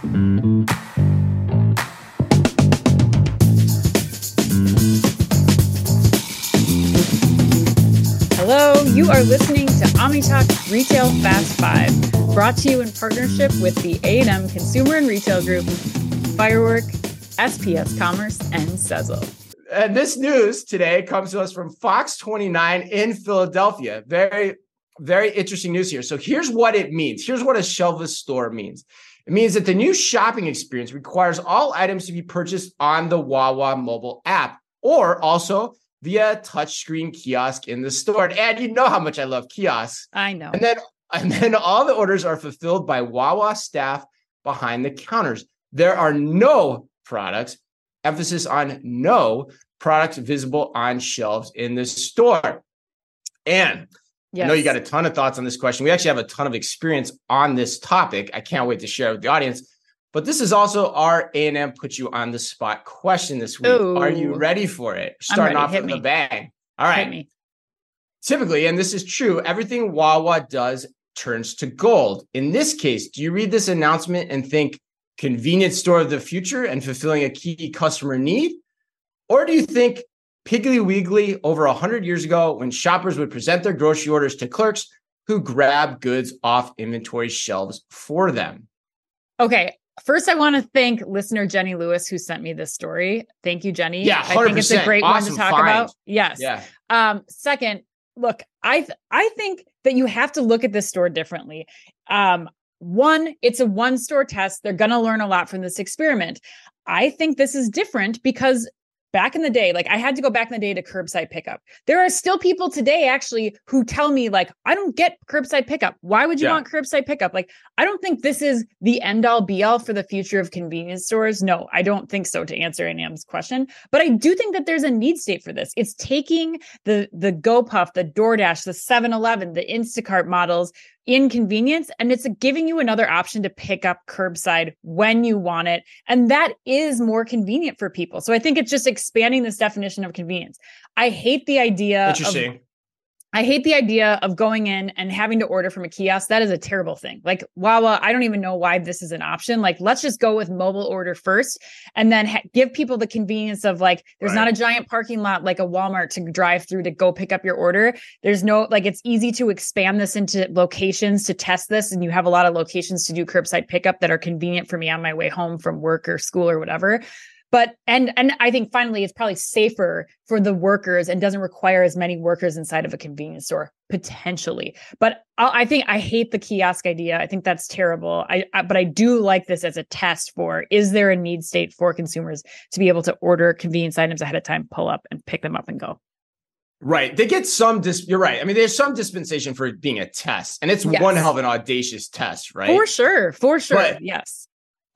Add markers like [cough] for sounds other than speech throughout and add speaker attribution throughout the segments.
Speaker 1: Hello, you are listening to OmniTalk Retail Fast Five, brought to you in partnership with the A&M Consumer and Retail Group, Firework, SPS Commerce, and Sezzle.
Speaker 2: And this news today comes to us from Fox 29 in Philadelphia. Very, very interesting news here. So here's what it means. Here's what a shelfless store means. It means that the new shopping experience requires all items to be purchased on the Wawa mobile app or also via touchscreen kiosk in the store. And you know how much I love kiosks.
Speaker 1: I know.
Speaker 2: And then and then all the orders are fulfilled by Wawa staff behind the counters. There are no products, emphasis on no products visible on shelves in the store. And yes. I know you got a ton of thoughts on this question. We actually have a ton of experience on this topic. I can't wait to share with the audience. But this is also our A&M put you on the spot question this week. Ooh. Are you ready for it? Starting off with a bang. All right. Typically, and this is true, everything Wawa does turns to gold. In this case, do you read this announcement and think convenience store of the future and fulfilling a key customer need? Or do you think Piggly Wiggly over 100 years ago when shoppers would present their grocery orders to clerks who grab goods off inventory shelves for them?
Speaker 1: Okay, First, I want to thank listener Jenny Lewis who sent me this story. Thank you, Jenny.
Speaker 2: Yeah, 100%. I think it's a great awesome one to talk find. about.
Speaker 1: Yes. Yeah. Um, second, look, I th- I think that you have to look at this store differently. Um, one, it's a one store test. They're going to learn a lot from this experiment. I think this is different because back in the day, like I had to go back in the day to curbside pickup. There are still people today actually who tell me, like, I don't get curbside pickup. Why would you yeah. want curbside pickup? Like, I don't think this is the end all be all for the future of convenience stores. No, I don't think so to answer A&M's question. But I do think that there's a need state for this. It's taking the the GoPuff, the DoorDash, the 7-Eleven, the Instacart models inconvenience and it's giving you another option to pick up curbside when you want it and that is more convenient for people. So i think it's just expanding this definition of convenience. I hate the idea
Speaker 2: interesting. of,
Speaker 1: I hate the idea of going in and having to order from a kiosk. That is a terrible thing. Like Wawa, I don't even know why this is an option. Like, let's just go with mobile order first and then ha- give people the convenience of like, there's right. not a giant parking lot like a Walmart to drive through to go pick up your order. There's no, like, it's easy to expand this into locations to test this. And you have a lot of locations to do curbside pickup that are convenient for me on my way home from work or school or whatever but and and i think finally it's probably safer for the workers and doesn't require as many workers inside of a convenience store potentially but i, I think i hate the kiosk idea i think that's terrible I, I, but i do like this as a test for is there a need state for consumers to be able to order convenience items ahead of time pull up and pick them up and go
Speaker 2: Right. They get some dis you're right. I mean, there's some dispensation for it being a test. And it's yes. one hell of an audacious test, right?
Speaker 1: For sure. For sure. But yes.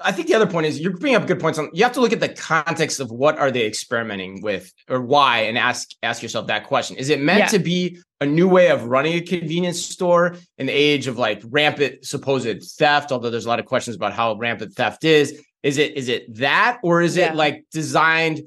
Speaker 2: I think the other point is you're bringing up good points on you have to look at the context of what are they experimenting with or why and ask ask yourself that question. Is it meant yeah. to be a new way of running a convenience store in the age of like rampant supposed theft, although there's a lot of questions about how rampant theft is. Is it is it that or is yeah. it like designed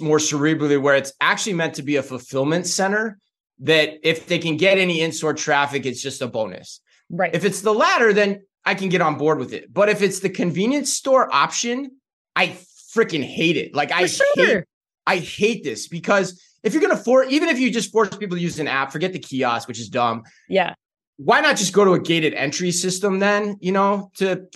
Speaker 2: more cerebrally where it's actually meant to be a fulfillment center that if they can get any in-store traffic it's just a bonus.
Speaker 1: Right.
Speaker 2: If it's the latter then I can get on board with it. But if it's the convenience store option, I freaking hate it. Like I sure. hate I hate this because if you're gonna force even if you just force people to use an app, forget the kiosk, which is dumb.
Speaker 1: Yeah.
Speaker 2: Why not just go to a gated entry system then, you know, to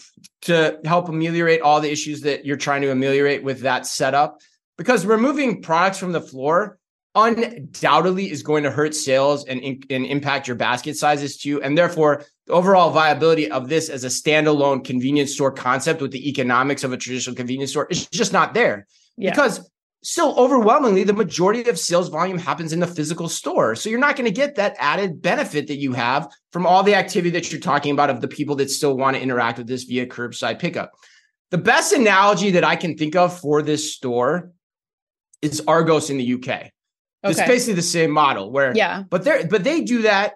Speaker 2: to help ameliorate all the issues that you're trying to ameliorate with that setup? Because removing products from the floor undoubtedly is going to hurt sales and, and impact your basket sizes too. And therefore, the overall viability of this as a standalone convenience store concept with the economics of a traditional convenience store is just not there. Yeah. Because still overwhelmingly, the majority of sales volume happens in the physical store. So you're not going to get that added benefit that you have from all the activity that you're talking about of the people that still want to interact with this via curbside pickup. The best analogy that I can think of for this store is Argos in the UK. Okay. It's basically the same model where
Speaker 1: yeah,
Speaker 2: but they but they do that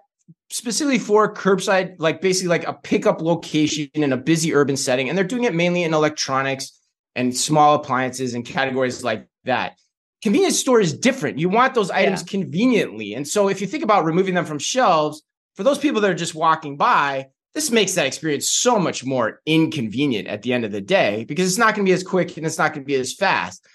Speaker 2: specifically for curbside, like basically like a pickup location in a busy urban setting, and they're doing it mainly in electronics and small appliances and categories like that. Convenience store is different. You want those items yeah. conveniently, and so if you think about removing them from shelves, for those people that are just walking by, this makes that experience so much more inconvenient at the end of the day because it's not going to be as quick and it's not going to be as fast.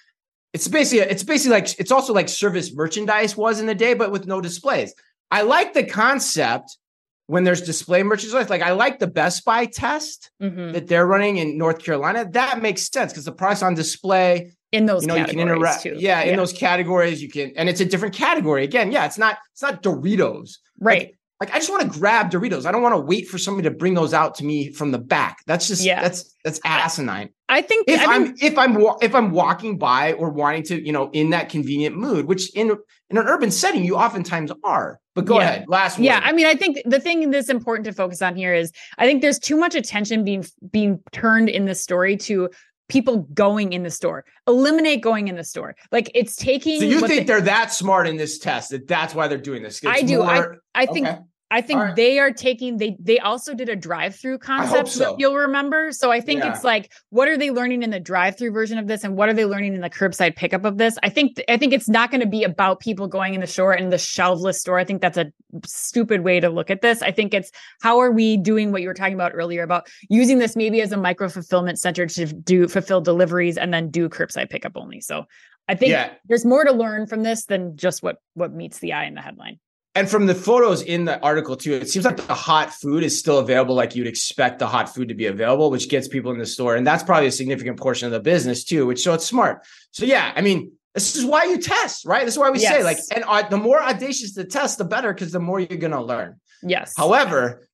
Speaker 2: It's basically it's basically like it's also like service merchandise was in the day, but with no displays. I like the concept when there's display merchandise. Like I like the Best Buy test mm-hmm. that they're running in North Carolina. That makes sense because the price on display
Speaker 1: in those you know you can interact. Too.
Speaker 2: Yeah, in yeah. those categories you can, and it's a different category. Again, yeah, it's not it's not Doritos,
Speaker 1: right?
Speaker 2: Like, like I just want to grab Doritos. I don't want to wait for somebody to bring those out to me from the back. That's just yeah. that's that's asinine.
Speaker 1: I think
Speaker 2: if
Speaker 1: I
Speaker 2: am if I'm if I'm walking by or wanting to, you know, in that convenient mood, which in in an urban setting you oftentimes are. But go yeah. ahead. Last one.
Speaker 1: Yeah, I mean, I think the thing that's important to focus on here is I think there's too much attention being being turned in the story to people going in the store. Eliminate going in the store. Like it's taking.
Speaker 2: So you think they, they're that smart in this test that that's why they're doing this?
Speaker 1: It's I do. More, I I think. Okay. I think right. they are taking they they also did a drive-through concept so. you'll remember. So I think yeah. it's like what are they learning in the drive-through version of this and what are they learning in the curbside pickup of this? I think I think it's not going to be about people going in the store and the shelfless store. I think that's a stupid way to look at this. I think it's how are we doing what you were talking about earlier about using this maybe as a micro fulfillment center to do fulfill deliveries and then do curbside pickup only. So I think yeah. there's more to learn from this than just what what meets the eye in the headline.
Speaker 2: And from the photos in the article too, it seems like the hot food is still available, like you'd expect the hot food to be available, which gets people in the store, and that's probably a significant portion of the business too. Which so it's smart. So yeah, I mean, this is why you test, right? This is why we yes. say like, and uh, the more audacious the test, the better, because the more you're going to learn.
Speaker 1: Yes.
Speaker 2: However,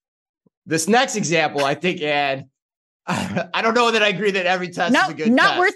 Speaker 2: this next example, I think, Anne, [laughs] I don't know that I agree that every test
Speaker 1: not,
Speaker 2: is a good
Speaker 1: not
Speaker 2: test.
Speaker 1: worth